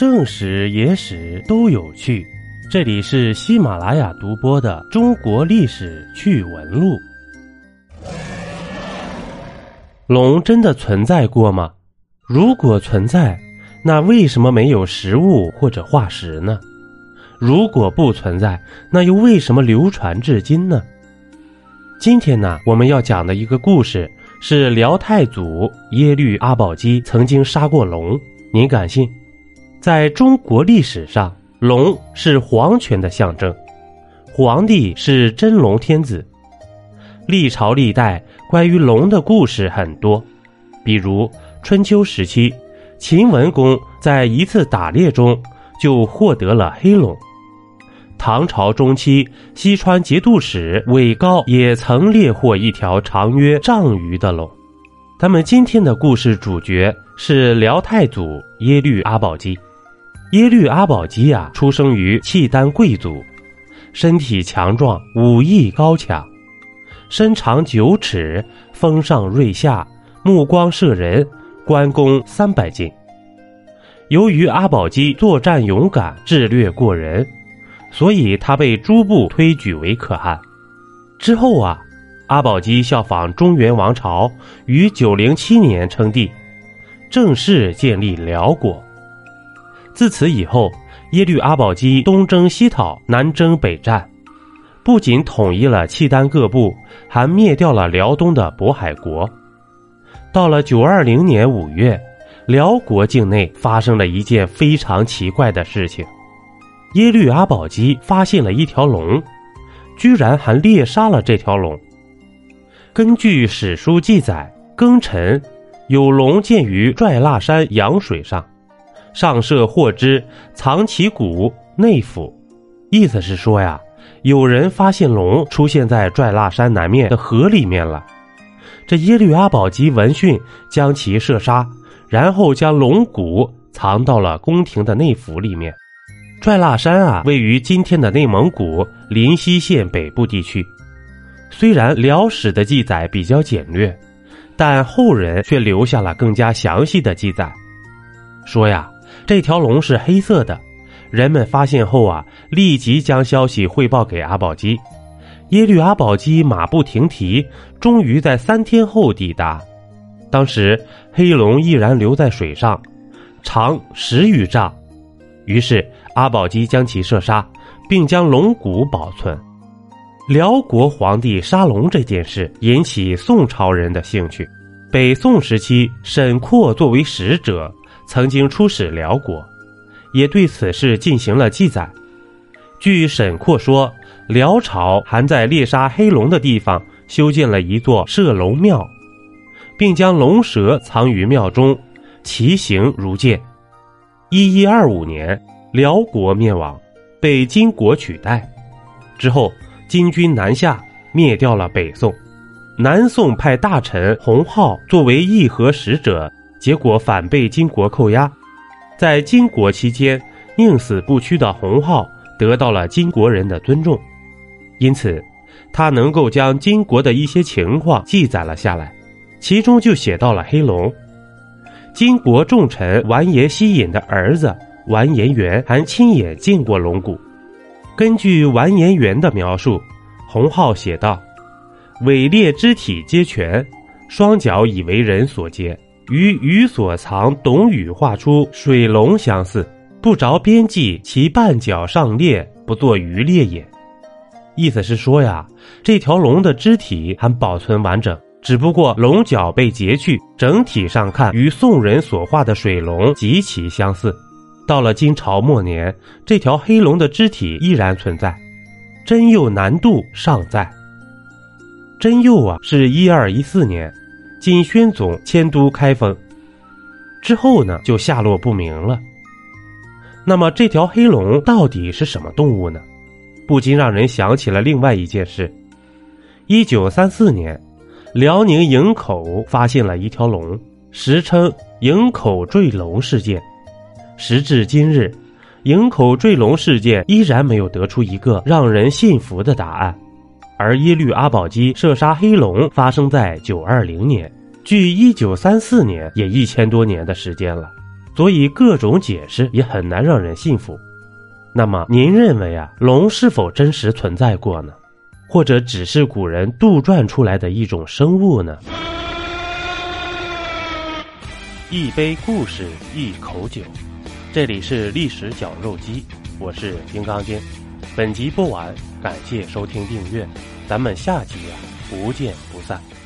正史、野史都有趣。这里是喜马拉雅独播的《中国历史趣闻录》。龙真的存在过吗？如果存在，那为什么没有实物或者化石呢？如果不存在，那又为什么流传至今呢？今天呢，我们要讲的一个故事是辽太祖耶律阿保机曾经杀过龙，您敢信？在中国历史上。龙是皇权的象征，皇帝是真龙天子。历朝历代关于龙的故事很多，比如春秋时期，秦文公在一次打猎中就获得了黑龙；唐朝中期，西川节度使韦高也曾猎获一条长约丈余的龙。咱们今天的故事主角是辽太祖耶律阿保机。耶律阿保机啊，出生于契丹贵族，身体强壮，武艺高强，身长九尺，峰上锐下，目光射人，关公三百斤。由于阿保机作战勇敢，智略过人，所以他被诸部推举为可汗。之后啊，阿保机效仿中原王朝，于九零七年称帝，正式建立辽国。自此以后，耶律阿保机东征西讨，南征北战，不仅统一了契丹各部，还灭掉了辽东的渤海国。到了九二零年五月，辽国境内发生了一件非常奇怪的事情：耶律阿保机发现了一条龙，居然还猎杀了这条龙。根据史书记载，庚辰，有龙见于拽腊山羊水上。上设获之，藏其骨内府，意思是说呀，有人发现龙出现在拽腊山南面的河里面了。这耶律阿保机闻讯，将其射杀，然后将龙骨藏到了宫廷的内府里面。拽腊山啊，位于今天的内蒙古临西县北部地区。虽然辽史的记载比较简略，但后人却留下了更加详细的记载，说呀。这条龙是黑色的，人们发现后啊，立即将消息汇报给阿保机。耶律阿保机马不停蹄，终于在三天后抵达。当时黑龙依然留在水上，长十余丈。于是阿保机将其射杀，并将龙骨保存。辽国皇帝杀龙这件事引起宋朝人的兴趣。北宋时期，沈括作为使者。曾经出使辽国，也对此事进行了记载。据沈括说，辽朝还在猎杀黑龙的地方修建了一座射龙庙，并将龙蛇藏于庙中，其形如剑。一一二五年，辽国灭亡，被金国取代。之后，金军南下，灭掉了北宋。南宋派大臣洪浩作为议和使者。结果反被金国扣押，在金国期间宁死不屈的洪浩得到了金国人的尊重，因此他能够将金国的一些情况记载了下来，其中就写到了黑龙。金国重臣完颜希尹的儿子完颜元还亲眼见过龙骨。根据完颜元的描述，洪浩写道：“伪劣肢体皆全，双脚已为人所截。”与禹所藏董羽画出水龙相似，不着边际，其半角上裂，不作鱼裂也。意思是说呀，这条龙的肢体还保存完整，只不过龙角被截去，整体上看与宋人所画的水龙极其相似。到了金朝末年，这条黑龙的肢体依然存在，真幼难度尚在。真幼啊，是一二一四年。金宣宗迁都开封之后呢，就下落不明了。那么这条黑龙到底是什么动物呢？不禁让人想起了另外一件事：一九三四年，辽宁营口发现了一条龙，时称营口坠龙事件。时至今日，营口坠龙事件依然没有得出一个让人信服的答案。而耶律阿保机射杀黑龙发生在九二零年，距一九三四年也一千多年的时间了。所以各种解释也很难让人信服。那么，您认为啊，龙是否真实存在过呢？或者只是古人杜撰出来的一种生物呢？一杯故事，一口酒，这里是历史绞肉机，我是金刚经。本集播完，感谢收听订阅，咱们下集啊，不见不散。